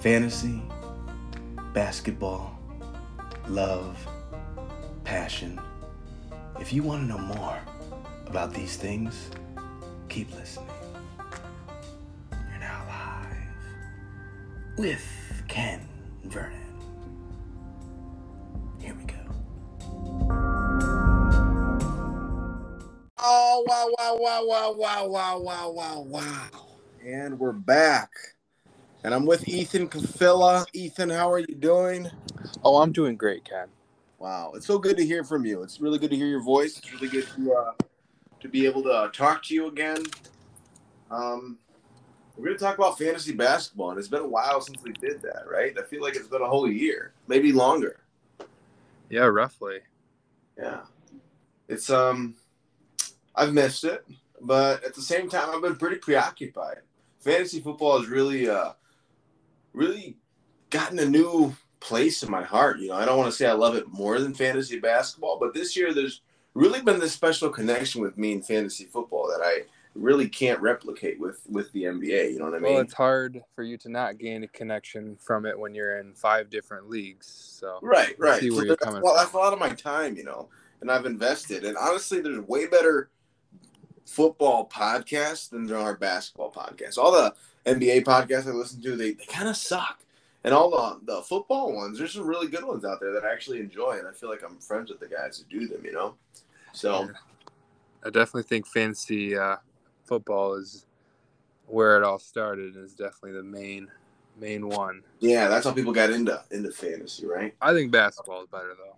fantasy, basketball, love, passion. If you want to know more about these things, keep listening. You're now live with Ken Vernon. Here we go. Oh wow wow wow wow wow wow wow wow wow! And we're back, and I'm with Ethan Kafilla. Ethan, how are you doing? Oh, I'm doing great, Ken. Wow, it's so good to hear from you. It's really good to hear your voice. It's really good to uh, to be able to uh, talk to you again. Um, we're going to talk about fantasy basketball, and it's been a while since we did that, right? I feel like it's been a whole year, maybe longer. Yeah, roughly. Yeah, it's um, I've missed it, but at the same time, I've been pretty preoccupied. Fantasy football has really, uh, really gotten a new place in my heart. You know, I don't want to say I love it more than fantasy basketball, but this year there's really been this special connection with me in fantasy football that I really can't replicate with with the NBA. You know what I mean? Well, it's hard for you to not gain a connection from it when you're in five different leagues. So right, right. see So where you're that's, coming well, that's a lot of my time, you know, and I've invested. And honestly, there's way better football podcasts than there are basketball podcasts. All the NBA podcasts I listen to, they, they kind of suck. And all the, the football ones, there's some really good ones out there that I actually enjoy, and I feel like I'm friends with the guys who do them, you know. So Yeah. I definitely think fantasy uh, football is where it all started. and Is definitely the main main one. yeah, that's how people got into into fantasy, right? I think basketball is better though.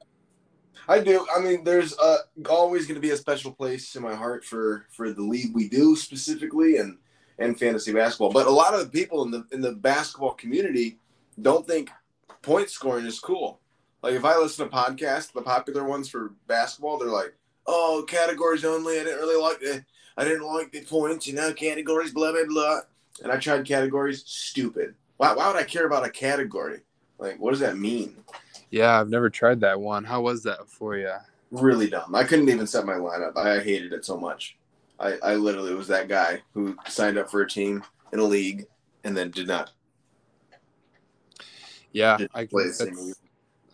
I do. I mean, there's uh, always going to be a special place in my heart for for the league we do specifically, and and fantasy basketball. But a lot of the people in the in the basketball community don't think point scoring is cool. Like if I listen to podcasts, the popular ones for basketball, they're like, "Oh, categories only. I didn't really like the. I didn't like the points. You know, categories, blah blah blah." And I tried categories. Stupid. Why? Why would I care about a category? Like, what does that mean? Yeah, I've never tried that one. How was that for you? really dumb. I couldn't even set my lineup. I hated it so much. I, I literally was that guy who signed up for a team in a league and then did not Yeah, did I play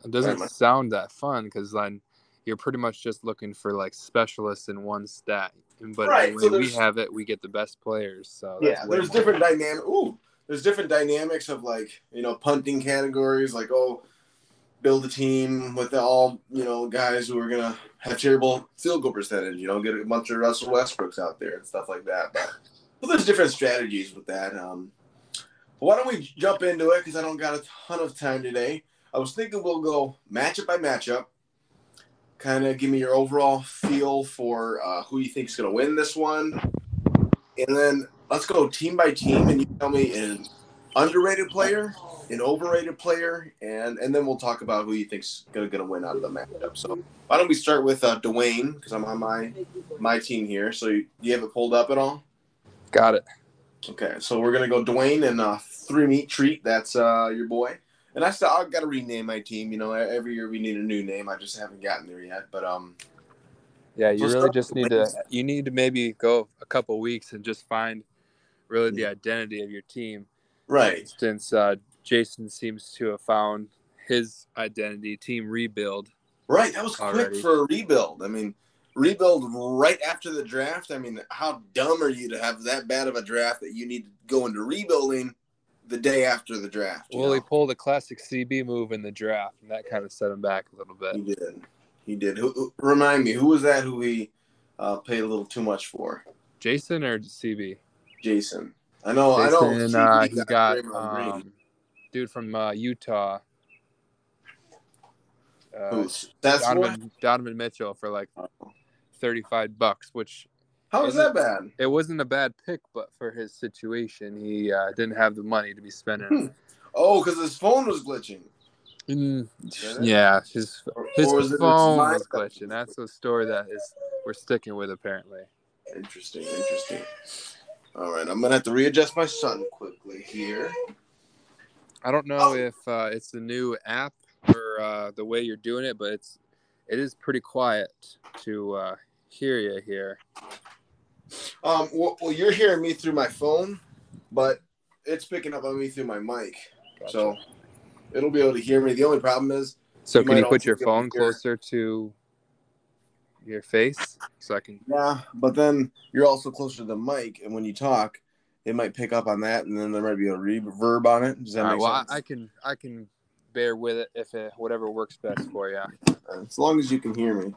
it doesn't sound that fun because then you're pretty much just looking for like specialists in one stat. But Right, the so we have it, we get the best players. So Yeah, there's different dynamic. Ooh, there's different dynamics of like you know punting categories. Like oh, build a team with all you know guys who are gonna have terrible field goal percentage. You know, get a bunch of Russell Westbrooks out there and stuff like that. But well, there's different strategies with that. Um, why don't we jump into it? Because I don't got a ton of time today. I was thinking we'll go matchup by matchup. Kind of give me your overall feel for uh, who you think is going to win this one, and then let's go team by team, and you tell me an underrated player, an overrated player, and and then we'll talk about who you think's going to win out of the matchup. So why don't we start with uh, Dwayne because I'm on my my team here. So you, you have it pulled up at all? Got it. Okay, so we're gonna go Dwayne and uh, three meat treat. That's uh, your boy. And I still I've got to rename my team. You know, every year we need a new name. I just haven't gotten there yet. But um, Yeah, you really just need to you need to maybe go a couple weeks and just find really the identity of your team. For right, instance, uh, Jason seems to have found his identity, team rebuild. right. That was quick for a rebuild. I mean, rebuild right after the draft. I mean, how dumb are you to have that bad of a draft that you need to go into rebuilding the day after the draft? Well, he pulled a classic CB move in the draft, and that kind of set him back a little bit. he did. He did. Who, who- remind me, who was that? Who he uh, paid a little too much for? Jason or CB? Jason. I know. I know. Jason, CB uh, he got um, dude from uh, Utah. Uh, that's what? Donovan, Donovan Mitchell for like thirty-five bucks, which How is that bad? it wasn't a bad pick, but for his situation, he uh, didn't have the money to be spending. Hmm. Oh, because his phone was glitching. Mm, yeah, his Or, his or was phone was glitching. That's the story that is we're sticking with apparently. Interesting. Interesting. All right, I'm gonna have to readjust my son quickly here. I don't know Oh. if uh, it's the new app or uh, the way you're doing it, but it's it is pretty quiet to uh, hear you here. Um, well, well, you're hearing me through my phone, but it's picking up on me through my mic. Gotcha. So it'll be able to hear me. The only problem is So You can you put your be able to phone closer to your face so I can? yeah, but then you're also closer to the mic, and when you talk, it might pick up on that, and then there might be a reverb on it. Does that All right, make well, I, sense? I can I can bear with it if it whatever works best for you. as long as you can hear me.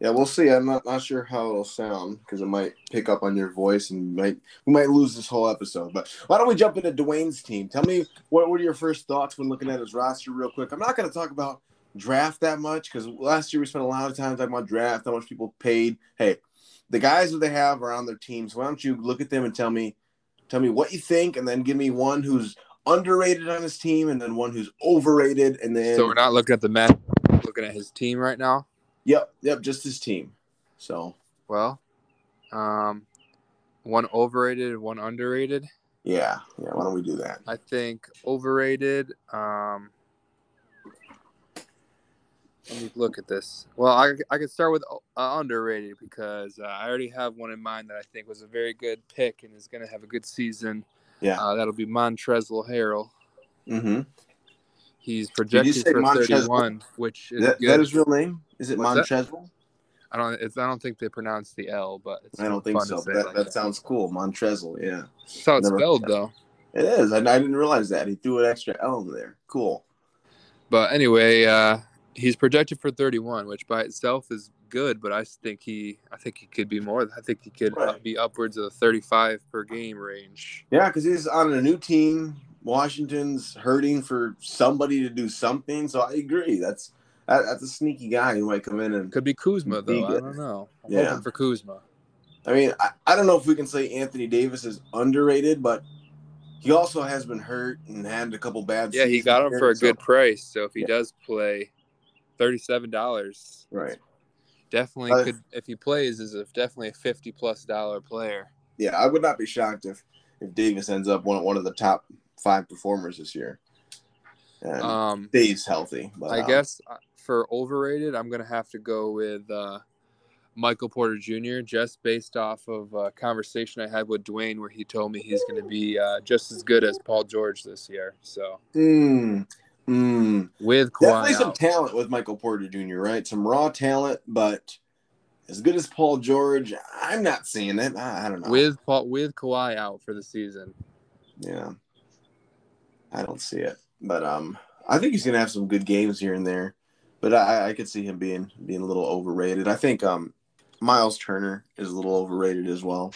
Yeah, we'll see. I'm not, not sure how it'll sound because it might pick up on your voice and might we might lose this whole episode. But why don't we jump into Dwayne's team? Tell me what were your first thoughts when looking at his roster real quick. I'm not going to talk about draft that much because last year we spent a lot of time talking about draft, how much people paid. Hey, the guys that they have are on their teams. Why don't you look at them and tell me tell me what you think, and then give me one who's underrated on his team, and then one who's overrated, and then So we're not looking at the match, looking at his team right now. yep, yep, just his team. So. Well, um, one overrated, one underrated. Yeah, yeah. Why don't we do that? I think overrated. Um, let me look at this. Well, I, I could start with uh, underrated because uh, I already have one in mind that I think was a very good pick and is going to have a good season. Yeah. Uh, that'll be Montrezl Harrell. Mm-hmm. He's projected for Montrezl? 31, which is That, good. that his real name? Is it What's Montrezl? I don't. It's, I don't think they pronounce the L, but it's I don't think so. That, like that sounds cool. Montrezl, yeah. That's how it's never- spelled, though. It is. I, I didn't realize that. He threw an extra L in there. Cool. But anyway, uh, he's projected for 31, which by itself is good. But I think he, I think he could be more. I think he could uh, Right. be upwards of 35 per game range. Yeah, because he's on a new team. Washington's hurting for somebody to do something. So I agree. That's that, that's a sneaky guy who might come in and. Could be Kuzma though. I don't know. I'm Yeah. hoping for Kuzma. I mean, I, I don't know if we can say Anthony Davis is underrated, but he also has been hurt and had a couple bad. Yeah, he got him for a so- good price. So if he Yeah. does play, thirty-seven dollars, Right. definitely Uh, could. If he plays, is a, definitely a fifty-plus dollar player. Yeah, I would not be shocked if if Davis ends up one one of the top five performers this year and Um, stays healthy. But I um, guess uh, for overrated, I'm gonna have to go with uh, Michael Porter Jr. Just based off of a conversation I had with Dwayne, where he told me he's gonna be uh, just as good as Paul George this year. So mm, mm, with definitely Kawhi some talent with Michael Porter Jr. Right, some raw talent, but as good as Paul George, I'm not seeing it. I, I don't know. with Paul with Kawhi out for the season, yeah, I don't see it, but um, I think he's gonna have some good games here and there. But I, I could see him being being a little overrated. I think um, Miles Turner is a little overrated as well.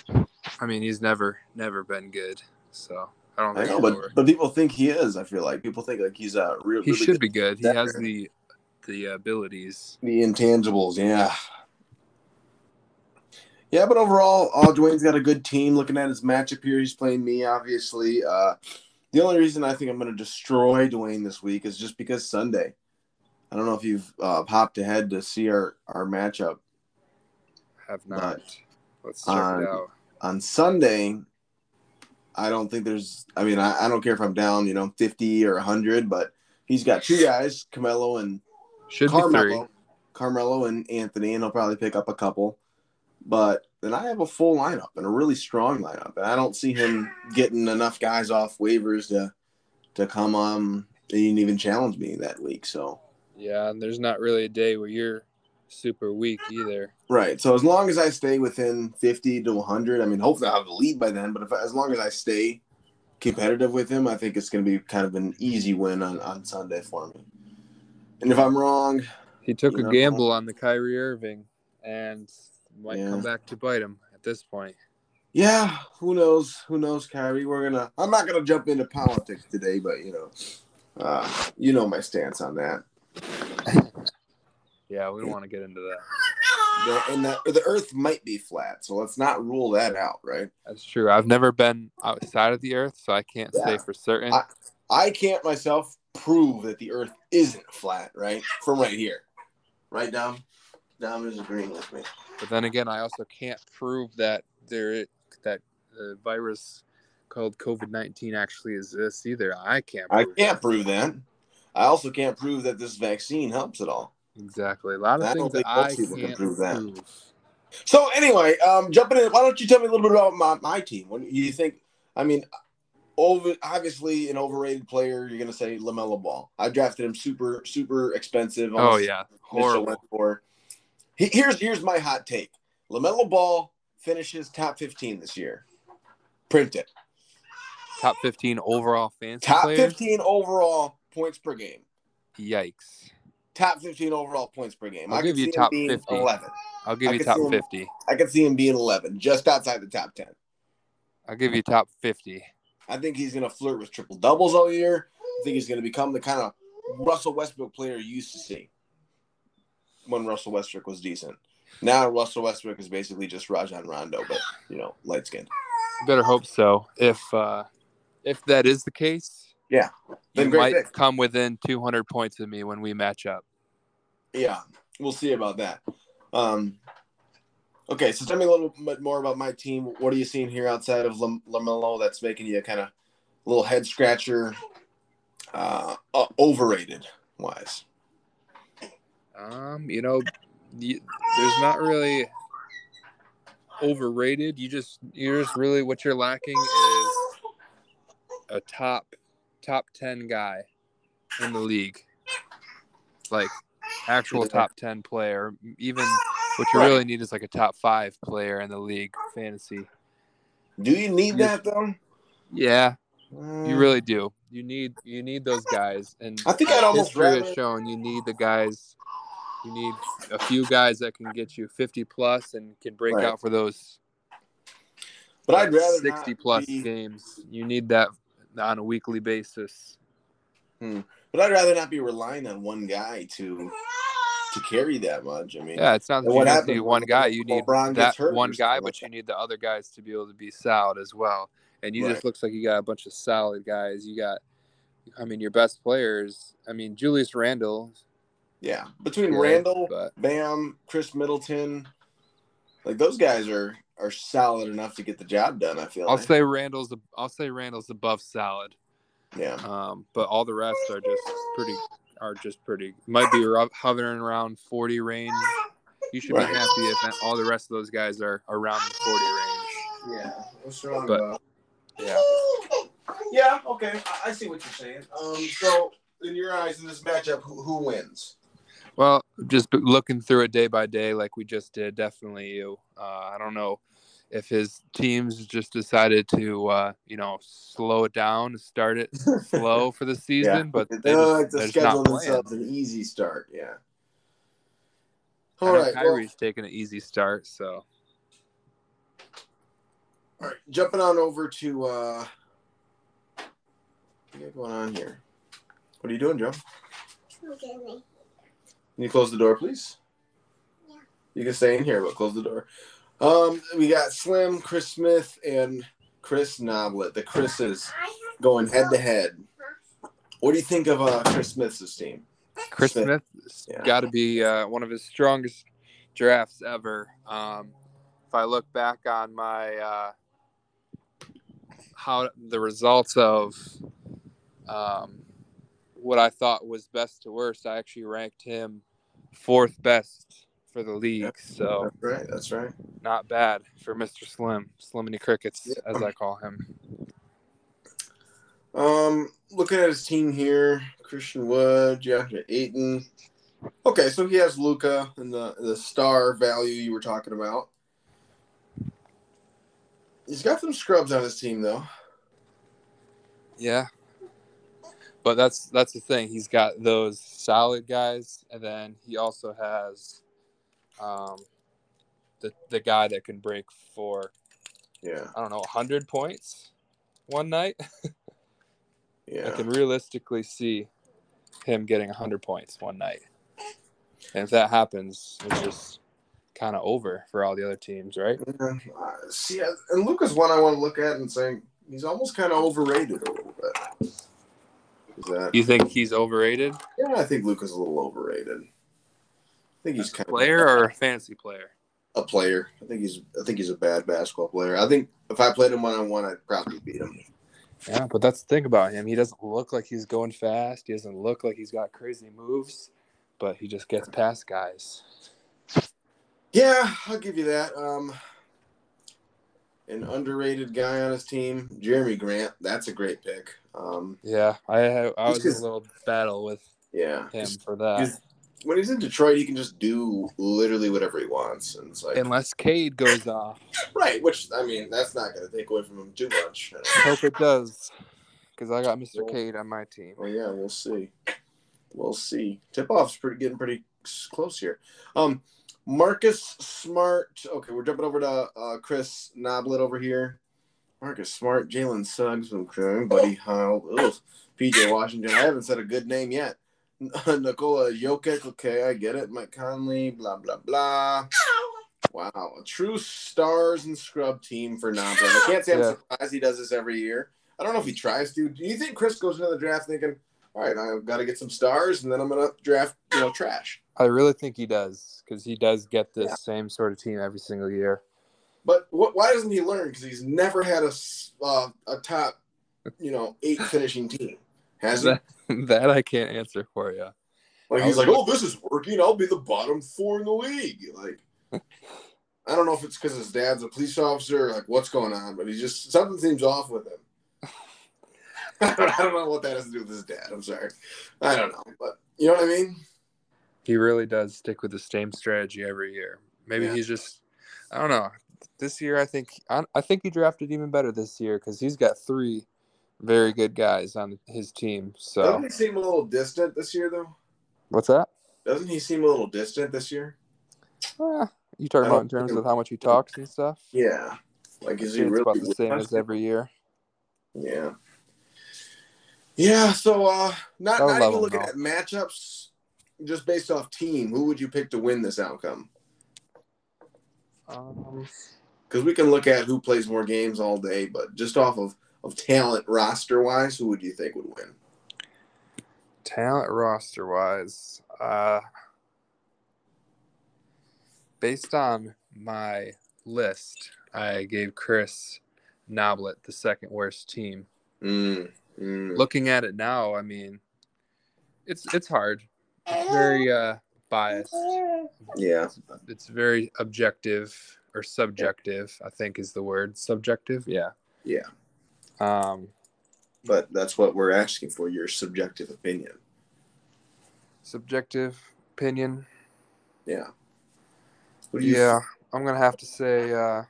I mean, he's never never been good. So I don't I know, but over. but people think he is. I feel like people think like he's a real. He really should good- be good. He has the the abilities. the intangibles. Yeah, yeah. But overall, uh, Dwayne's got a good team. Looking at his matchup here, he's playing me. Obviously, uh, the only reason I think I'm going to destroy Dwayne this week is just because Sunday. I don't know if you've uh, popped ahead to see our our matchup Have not. But, Let's check um, it out. on Sunday. I don't think there's. I mean, I, I don't care if I'm down, you know, 50 or 100, but he's got two guys, Camelo and Should. Carmelo, Carmelo and Anthony, and he'll probably pick up a couple. But then I have a full lineup and a really strong lineup, and I don't see him getting enough guys off waivers to to come um and even challenge me that week. So Yeah, and there's not really a day where you're super weak either. right, so as long as I stay within fifty to one hundred, I mean, hopefully I'll have the lead by then. But if as long as I stay competitive with him, I think it's going to be kind of an easy win on on Sunday for me. And if I'm wrong, He took a know? gamble on the Kyrie Irving and might Yeah. come back to bite him at this point. Yeah, who knows? Who knows, Kyrie? We're gonna. I'm not gonna jump into politics today, but you know, uh, you know my stance on that. Yeah, we don't want to get into that. The, and the, the Earth might be flat, so let's not rule that out, right? That's true. I've never been outside of the Earth, so I can't say for certain. I- I can't myself prove that the Earth isn't flat, right? From right here, right, Dom. Dom is agreeing with me. but then again, I also can't prove that there that the virus called COVID nineteen actually exists either. I can't. I can't prove that. I also can't prove that this vaccine helps at all. Exactly. A lot of I things that I can't prove that. prove. So anyway, um, jumping in, why don't you tell me a little bit about my, my team? What do you think? I mean, over obviously an overrated player. You're gonna say Lamelo Ball. I drafted him super super expensive. Oh yeah, horrible. for. He- Here's here's my hot take. Lamelo Ball finishes top 15 this year. Print it. Top 15 overall fantasy Top players. 15 overall points per game. Yikes! Top 15 overall points per game. I'll I give you top 50. 11. I'll give I you top him- 50. I could see him being 11, just outside the top 10. I'll give you top 50. I think he's going to flirt with triple doubles all year. I think he's going to become the kind of Russell Westbrook player you used to see when Russell Westbrook was decent. Now Russell Westbrook is basically just Rajon Rondo, but you know, light skinned. Better hope so. If uh, if that is the case, Yeah. you might pick. come within 200 points of me when we match up. Yeah, we'll see about that. Um, okay, so tell me a little bit more about my team. What are you seeing here outside of Lam- Lamelo that's making you kind of a little head scratcher, uh, uh, overrated wise? Um, you know, you, there's not really overrated. You just you're just really what you're lacking is a top top 10 guy in the league. Like actual top 10 player. Even what you really need is like a top 5 player in the league fantasy. Do you need that though? Yeah, Mm. you really do. You need you need those guys and I think I'd almost history has rather- shown you need the guys you need a few guys that can get you 50 plus and can break Right. out for those But I'd rather 60 plus be- games. You need that on a weekly basis. Hmm. But I'd rather not be relying on one guy to to carry that much. I mean, Yeah, it's not that you what just need one guy. You need LeBron that gets hurt or one guy, but you need the other guys to be able to be solid as well. And you Right. just looks like you got a bunch of solid guys. You got, I mean, your best players. I mean, Julius Randle. yeah, between Randle, but Bam, Khris Middleton, like those guys are are solid enough to get the job done. I feel. I'll like. say Randle's. I'll say Randle's above solid. yeah. Um, but all the rest are just pretty. Are just pretty. Might be hovering around forty range. You should Right. be happy if all the rest of those guys are around the forty range. Yeah, what's wrong But- about? Yeah. Yeah, okay, I, I see what you're saying. Um, so in your eyes, in this matchup, who, who wins? Well, just looking through it day by day, like we just did, definitely you. Uh, I don't know if his teams just decided to, uh, you know, slow it down, start it slow for the season, but they they just, like to schedule not playing. themselves an easy start. Yeah. I All know right, well, Kyrie's taking an easy start, so all right. Jumping on over to uh, what do you got going on here? What are you doing, Joe? Can you close the door, please? Yeah. You can stay in here, but close the door. Um, we got Slim, Chris Smith, and Chris Noblet. The Chris's going head to head. What do you think of uh, Chris Smith's team? Chris Smith. Smith's Yeah. got to be uh, one of his strongest drafts ever. Um, if I look back on my uh, how the results of um, what I thought was best to worst, I actually ranked him fourth best for the league. So That's right. That's right. not bad for Mr. Slim, Sliminy Crickets, Yeah. as I call him. Um, looking at his team here, Christian Wood, DeAndre Ayton. Okay, so he has Luka and the the star value you were talking about. He's got some scrubs on his team though. Yeah. But that's that's the thing. He's got those solid guys, and then he also has um, the the guy that can break for Yeah, I don't know hundred points one night. yeah, I can realistically see him getting hundred points one night, and if that happens, it's just kind of over for all the other teams, right? Yeah, uh, see, and Luka's one I want to look at and say he's almost kind of overrated a little bit. Is that? You think he's overrated, Yeah, I think Luka's a little overrated. I think he's kind of player or a fantasy player? a player. I think he's. I think he's a bad basketball player. I think if I played him one on one, I'd probably beat him. Yeah, but that's the thing about him. He doesn't look like he's going fast. He doesn't look like he's got crazy moves, but he just gets past guys. Yeah, I'll give you that. Um, an underrated guy on his team, Jerami Grant. That's a great pick. Um, Yeah, I I was in a little battle with yeah, him for that. when he's in Detroit, he can just do literally whatever he wants, and it's like Unless Cade goes off, right. Which I mean, that's not going to take away from him too much. know. hope it does, because I got Mr. Well- Cade on my team. Well, yeah, we'll see. We'll see. Tip off's pretty getting pretty close here. Um, Marcus Smart. Okay, we're jumping over to uh, Chris Noblet over here. Marcus Smart, Jalen Suggs, okay, Buddy Hield, ugh, PJ Washington. I haven't said a good name yet. Nikola Jokic. Okay, I get it. Mike Conley. Blah blah blah. Wow, a true stars and scrub team for Noblet. I can't say I'm Yeah. surprised he does this every year. I don't know if he tries to. Do you think Chris goes into the draft thinking, all right, I've got to get some stars, and then I'm gonna draft, you know, trash. I really think he does, because he does get this Yeah. same sort of team every single year. But what, why doesn't he learn? Because he's never had a uh, a top, you know, eight finishing team. Has he? That, that I can't answer for you. Like he's like, oh, this is working. I'll be the bottom four in the league. Like, I don't know if it's because his dad's a police officer, or like what's going on, but he just something seems off with him. I don't, I don't know what that has to do with his dad. I'm sorry. I don't know, but you know what I mean. He really does stick with the same strategy every year. Maybe Yeah. he's just, I don't know. This year, I think I, I think he drafted even better this year because he's got three very good guys on his team. So Doesn't he seem a little distant this year, though? what's that? Doesn't he seem a little distant this year? Uh, you talking about in terms of how much he talks and stuff? Yeah. Like, is he really about the same as every year. Yeah. Yeah. So, uh, not I'll not even looking though. at matchups, just based off team. Who would you pick to win this outcome? Um, Because we can look at who plays more games all day, but just off of of talent roster wise, who would you think would win? talent roster wise, uh, based on my list, I gave Chris Noblet the second worst team. Mm, mm. Looking at it now, I mean, it's it's hard. It's very uh, biased. Yeah. It's, it's very objective or subjective. I think is the word subjective. Yeah. Yeah. Um, But that's what we're asking for your subjective opinion. subjective opinion. Yeah. What do you Yeah, I'm gonna have to say uh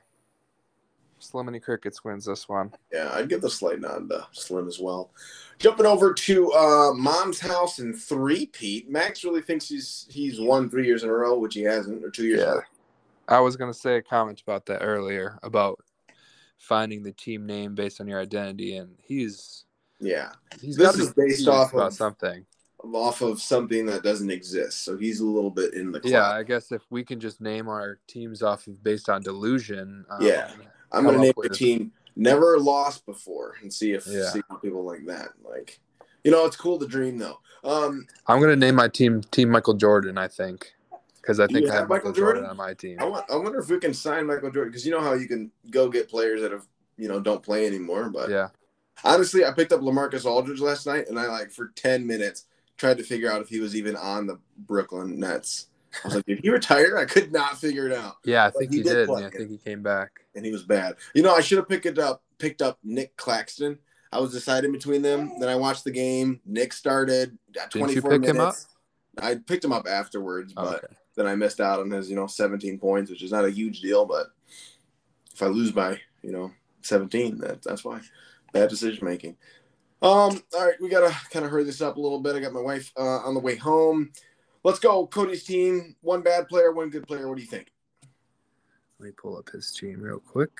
Sliminy Crickets wins this one. Yeah, I'd give the slight nod to Slim as well. Jumping over to uh, Mom's House in three, Pete. Max really thinks he's he's won three years in a row, which he hasn't, or two years. Yeah. I was gonna say a comment about that earlier about finding the team name based on your identity, and he's yeah, he's This is based off of- something. off of something that doesn't exist, so he's a little bit in the. Yeah. I guess if we can just name our teams off of based on delusion. Um, Yeah. I'm gonna name up my team never lost before and see if Yeah. see how people like that. Like, you know, it's cool to dream though. Um, I'm gonna name my team Team Michael Jordan. I think because I think I have have Michael Michael Jordan? Jordan? on my team. I want, I wonder if we can sign Michael Jordan because you know how you can go get players that have you know don't play anymore, but Yeah, Honestly, I picked up Lamarcus Aldridge last night, and I like for ten minutes tried to figure out if he was even on the Brooklyn Nets. I was like, did he retire? I could not figure it out, yeah, I But think he he, did did. I think he came back. and he was bad. You know, I should have picked it up. Picked up Nic Claxton. I was deciding between them. Then I watched the game. Nick started at Didn't you 24 pick minutes. him up? I picked him up afterwards, Oh, but okay. then I missed out on his, you know, 17 points, which is not a huge deal. But if I lose by, you know, 17, that, that's why. Bad decision making. Um, all right, we gotta kind of hurry this up a little bit. I got my wife uh, on the way home. Let's go, Cody's team. One bad player, one good player. What do you think? Let me pull up his team real quick.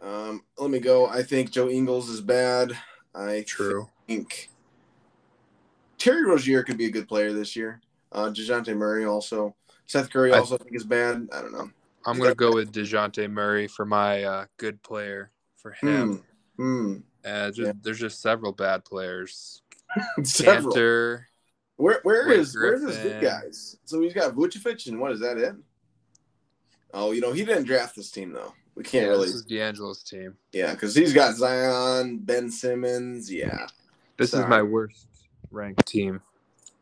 Um, let me go. I think Joe Ingles is bad. I True. think Terry Rozier could be a good player this year. Uh, Dejounte Murray also. Seth Curry also I think is bad. I don't know. I'm gonna go with Dejounte Murray for my uh, good player for him. Hmm. Uh, just, Yeah. There's just several bad players. Several. Kanter. Where where is where is his good guys? So he's got Vucevic and what is that it? Oh, you know he didn't draft this team though. We can't Yeah, really, This is D'Angelo's team. yeah, because he's got Zion, Ben Simmons, yeah. This Sorry. is my worst ranked team.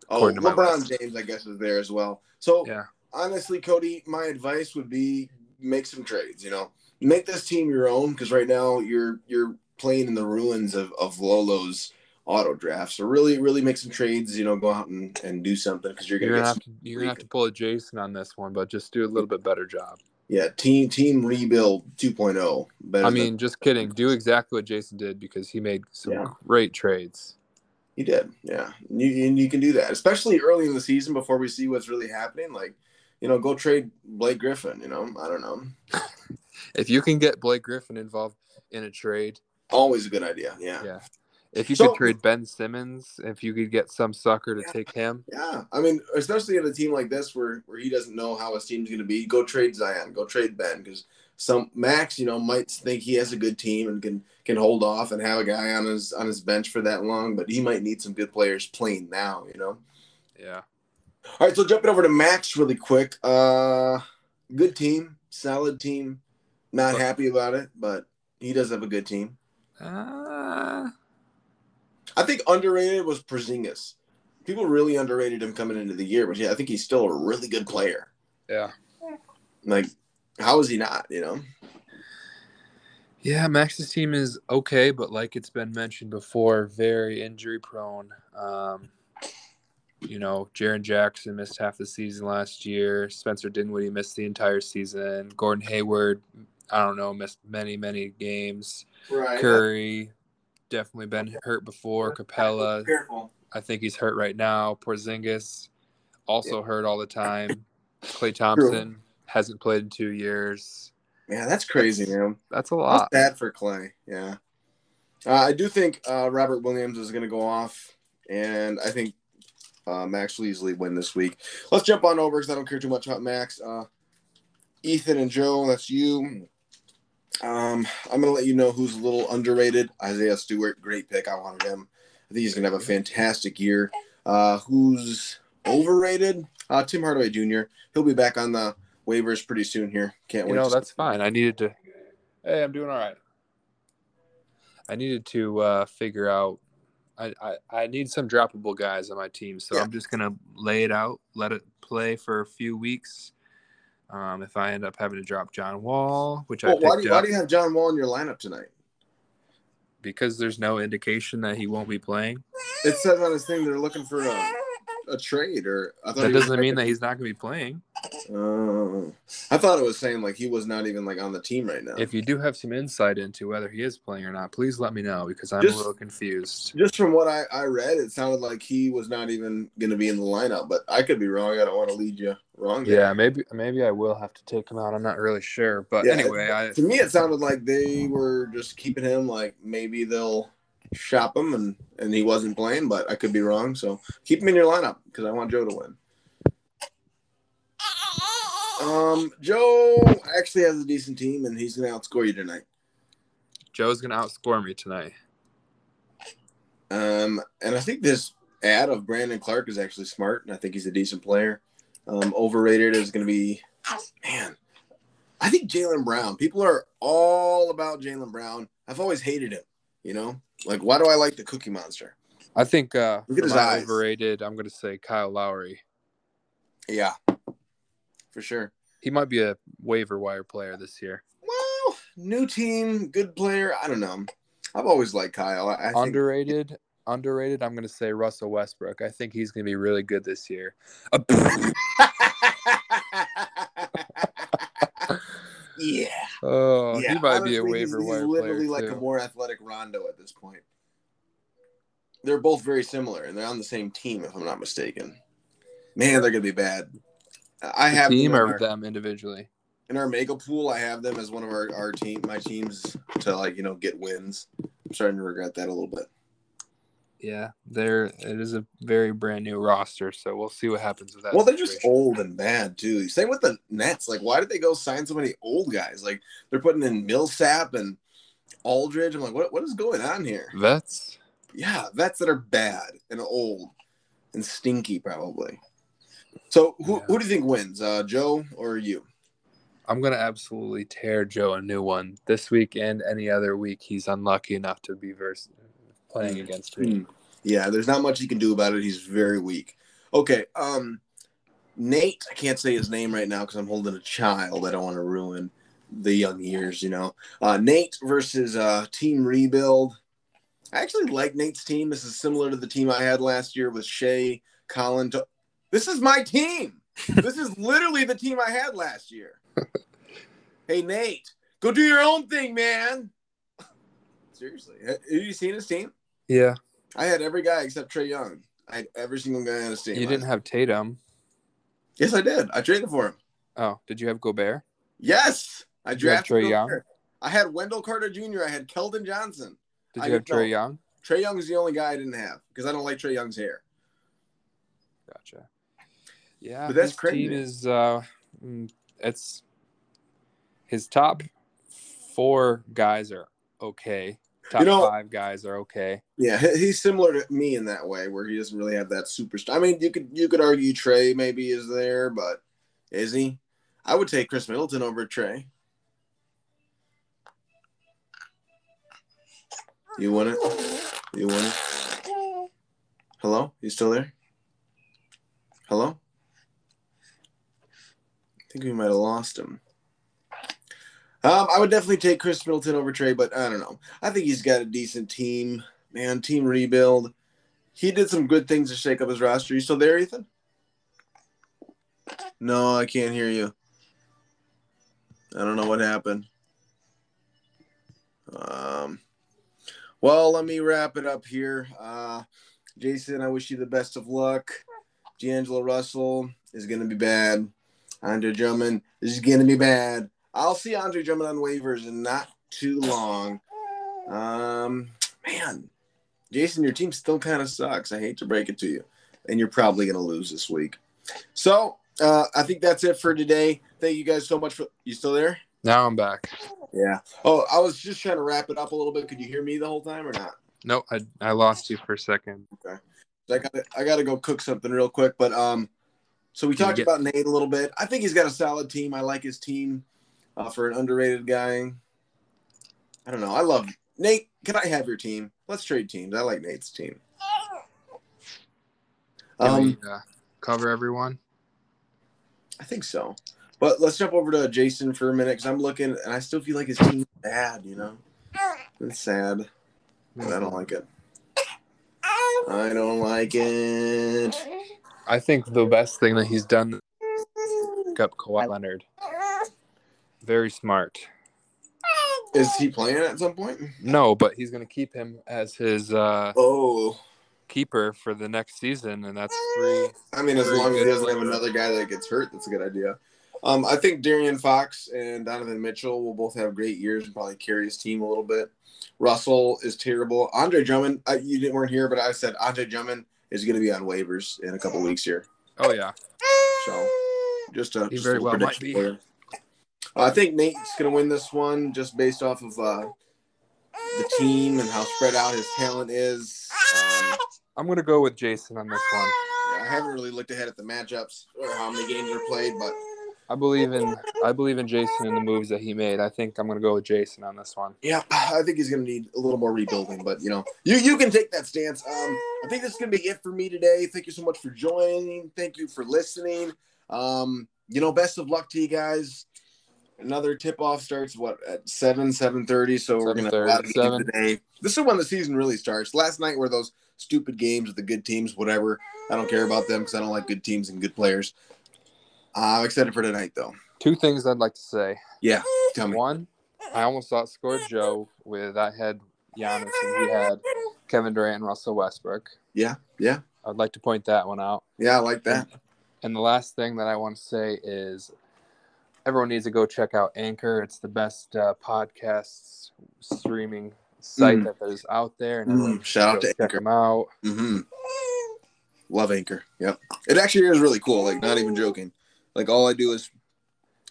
Oh, According to my LeBron. James, I guess, is there as well. So Yeah. honestly, Cody, my advice would be make some trades. You know, make this team your own because right now you're you're playing in the ruins of, of Lolo's auto draft. So really, really make some trades. You know, go out and, and do something because you're gonna, You're gonna get have to you're gonna have to pull a Jason on this one, but just do a little bit better job. yeah team team rebuild 2.0. Better I than- mean, just kidding. Do exactly what Jason did because he made some Yeah. great trades. He did, yeah. You, and you can do that, especially early in the season before we see what's really happening. Like, you know, go trade Blake Griffin. You know, I don't know. If you can get Blake Griffin involved in a trade, Always a good idea. Yeah, yeah. Yeah. If you So- could trade Ben Simmons, if you could get some sucker to take him, Yeah. I mean, especially in a team like this where where he doesn't know how his team's going to be. Go trade Zion. Go trade Ben because some Max, you know, might think he has a good team and can can hold off and have a guy on his on his bench for that long, but he might need some good players playing now. You know. yeah. All right, so jumping over to Max really quick. Uh good team, solid team. Not But- happy about it, but he does have a good team. Uh, I think underrated was Porzingis. People really underrated him coming into the year, but yeah, I think he's still a really good player. yeah. Like, how is he not? You know? Yeah, Max's team is okay, but like it's been mentioned before, very injury prone. Um, you know, Jaren Jackson missed half the season last year. Spencer Dinwiddie missed the entire season. Gordon Hayward, I don't know, missed many, many games. Right. Curry, definitely been hurt before. Capela, I think he's hurt right now. Porzingis, also hurt all the time. Klay Thompson hasn't played in two years. Yeah, that's crazy, man. That's a That's lot. bad for Klay. Yeah. Uh, I do think uh, Robert Williams is going to go off, and I think uh, Max will easily win this week. Let's jump on over because I don't care too much about Max. Uh, Ethan and Joe, that's you. Um, I'm going to let you know who's a little underrated. Isaiah Stewart, great pick. I wanted him. I think he's going to have a fantastic year. Uh, who's overrated? Uh, Tim Hardaway Jr. He'll be back on the waivers pretty soon here. Can't You wait. know, to that's fine. I needed to. Hey, I'm doing all right. I needed to uh, figure out. I, I, I need some droppable guys on my team, so Yeah. I'm just gonna lay it out, let it play for a few weeks. Um, if I end up having to drop John Wall, which I Well, picked why, do you, why do you have John Wall in your lineup tonight? because there's no indication that he won't be playing. It says on his thing they're looking for a, a trade, or I thought That doesn't mean that he's not gonna be playing. Uh, I thought it was saying like he was not even like on the team right now. If you do have some insight into whether he is playing or not, please let me know because I'm Just- a little confused. Just from what I, I read, it sounded like he was not even going to be in the lineup. But I could be wrong. I don't want to lead you wrong. there. Yeah, maybe maybe I will have to take him out. I'm not really sure, but Yeah, anyway, I To me, it sounded like they were just keeping him. Like maybe they'll shop him, and and he wasn't playing. But I could be wrong. So keep him in your lineup because I want Joe to win. Um, Joe actually has a decent team, and he's going to outscore you tonight. Joe's gonna outscore me tonight. Um, and I think this ad of Brandon Clarke is actually smart, and I think he's a decent player. Um, overrated is going to be, man. I think Jaylen Brown. People are all about Jaylen Brown. I've always hated him. You know, like why do I like the Cookie Monster? I think uh Look at his eyes. overrated, I'm gonna say Kyle Lowry. Yeah, for sure. He might be a waiver wire player this year. Well, new team, good player. I don't know. I've always liked Kyle. I, I think, Underrated, underrated. I'm gonna say Russell Westbrook. I think he's gonna be really good this year. Yeah. Oh, yeah, he might be a waiver he's, wire he's literally player like too. a more athletic Rondo at this point. They're both very similar, and they're on the same team, if I'm not mistaken. Man, they're gonna be bad. I The have team them or our, them individually. in our mega pool. I have them as one of our, our team, my teams to like you know get wins. I'm starting to regret that a little bit. Yeah, there. It is a very brand new roster, so we'll see what happens with that. Well, they're just old and bad too. Same with the Nets. Like, why did they go sign so many old guys? Like, they're putting in Millsap and Aldridge. I'm like, what what is going on here? vets. Yeah, vets that are bad and old and stinky, probably. So, who, Yeah. who do you think wins, uh, Joe or you? I'm gonna absolutely tear Joe a new one this week and any other week. He's unlucky enough to be vers- playing Mm. against me. Yeah, there's not much he can do about it. He's very weak. Okay, um, Nate. I can't say his name right now because I'm holding a child. I don't want to ruin the young years, you know. Uh, Nate versus uh, Team Rebuild. I actually like Nate's team. This is similar to the team I had last year with Shea, Colin. To- this is my team. this is literally the team I had last year. hey, Nate, go do your own thing, man. Seriously. Have you seen his team? Yeah. I had every guy except Trae Young. I had every single guy on the team. You didn't have Tatum. Yes, I did. I traded for him. Oh, did you have Gobert? Yes. I Did drafted Trae Young? I had Wendell Carter Jr. I had Keldon Johnson. Did I you have didn't. Trae Young? Trae Young is the only guy I didn't have because I don't like Trae Young's hair. Gotcha. Yeah, But that's his crazy. team is uh, mm, it's his top four guys are okay. Top know- five guys are okay. Yeah, he's similar to me in that way, where he doesn't really have that superstar. I mean, you could you could argue Trae maybe is there, but is he? I would take Khris Middleton over Trae. You want it? You want it? Hello? You still there? Hello? I think we might have lost him. Um, I would definitely take Khris Middleton over Trae, but I don't know. I think he's got a decent team, man. Team rebuild. He did some good things to shake up his roster. You still there, Ethan? No, I can't hear you. I don't know what happened. Um, well, let me wrap it up here. Uh, Jason, I wish you the best of luck. D'Angelo Russell is going to be bad. Andre Drummond is going to be bad. I'll see Andre Drummond on waivers in not too long. Um, man, Jason, your team still kind of sucks. I hate to break it to you, and you're probably going to lose this week. So uh, I think that's it for today. Thank you guys so much for. You still there? Now I'm back. Yeah. Oh, I was just trying to wrap it up a little bit. Could you hear me the whole time or not? Nope, I, I lost you for a second. Okay. I got I got to go cook something real quick. But um, so we Can talked get- about Nate a little bit. I think he's got a solid team. I like his team uh, for an underrated guy. I don't know. I love Nate. Can I have your team? Let's trade teams. I like Nate's team. Um, we uh, cover everyone? I think so. But let's jump over to Jason for a minute because I'm looking and I still feel like his team's bad. You know, it's sad. But I don't like it. I don't like it. I think the best thing that he's done up Kawhi Leonard. Very smart. Is he playing at some point? No, but he's going to keep him as his uh, Oh, keeper for the next season, and that's three. I mean, as long as he doesn't have another guy that gets hurt, that's a good idea. Um, I think De'Aaron Fox and Donovan Mitchell will both have great years and probably carry his team a little bit. Russell is terrible. Andre Drummond, I, you didn't weren't here, but I said Andre Drummond is going to be on waivers in a couple weeks here. Oh yeah, So just a, He just very a well might prediction be. for you. I think Nate's going to win this one just based off of uh, the team and how spread out his talent is. Um, I'm going to go with Jason on this one. yeah, I haven't really looked ahead at the matchups or how many games are played, but I believe in I believe in Jason and the moves that he made. I think I'm going to go with Jason on this one. yeah, I think he's going to need a little more rebuilding. But you know, you you can take that stance. Um, I think this is going to be it for me today. Thank you so much for joining. Thank you for listening. Um, you know, best of luck to you guys. Another tip off starts what at seven seven thirty. So we're gonna have a lot of 7:30, seven. today. This is when the season really starts. Last night were those stupid games with the good teams. Whatever. I don't care about them because I don't like good teams and good players. I'm excited for tonight though. Two things I'd like to say. Yeah, tell me. One, I almost thought scored Joe with I had Giannis and he had Kevin Durant and Russell Westbrook. Yeah, yeah, I'd like to point that one out. yeah. I like that. And the last thing that I want to say is everyone needs to go check out Anchor. It's the best uh, podcast streaming site Mm. that there's out there. And Mm, shout out to Anchor. them out. hmm Love Anchor. Yep. It actually is really cool. Like, not even joking. Like, all I do is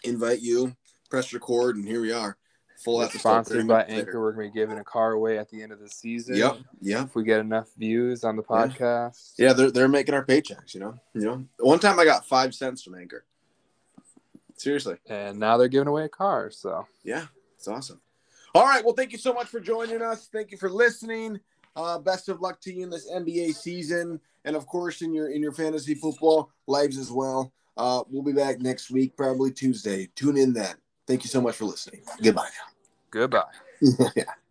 invite you, press record, and here we are. Full episode. 30 sponsored by minutes later. Anchor. We're going to be giving a car away at the end of the season. Yep. Yep. If we get enough views on the Yeah. podcast. Yeah, they're they're making our paychecks. You know. You know. One time I got five cents from Anchor. Seriously. And now they're giving away a car. So Yeah, it's awesome. All right. Well, thank you so much for joining us. Thank you for listening. Uh, best of luck to you in this NBA season, and of course in your in your fantasy football lives as well. Uh, we'll be back next week, probably Tuesday. Tune in then. Thank you so much for listening. Goodbye Goodbye. yeah.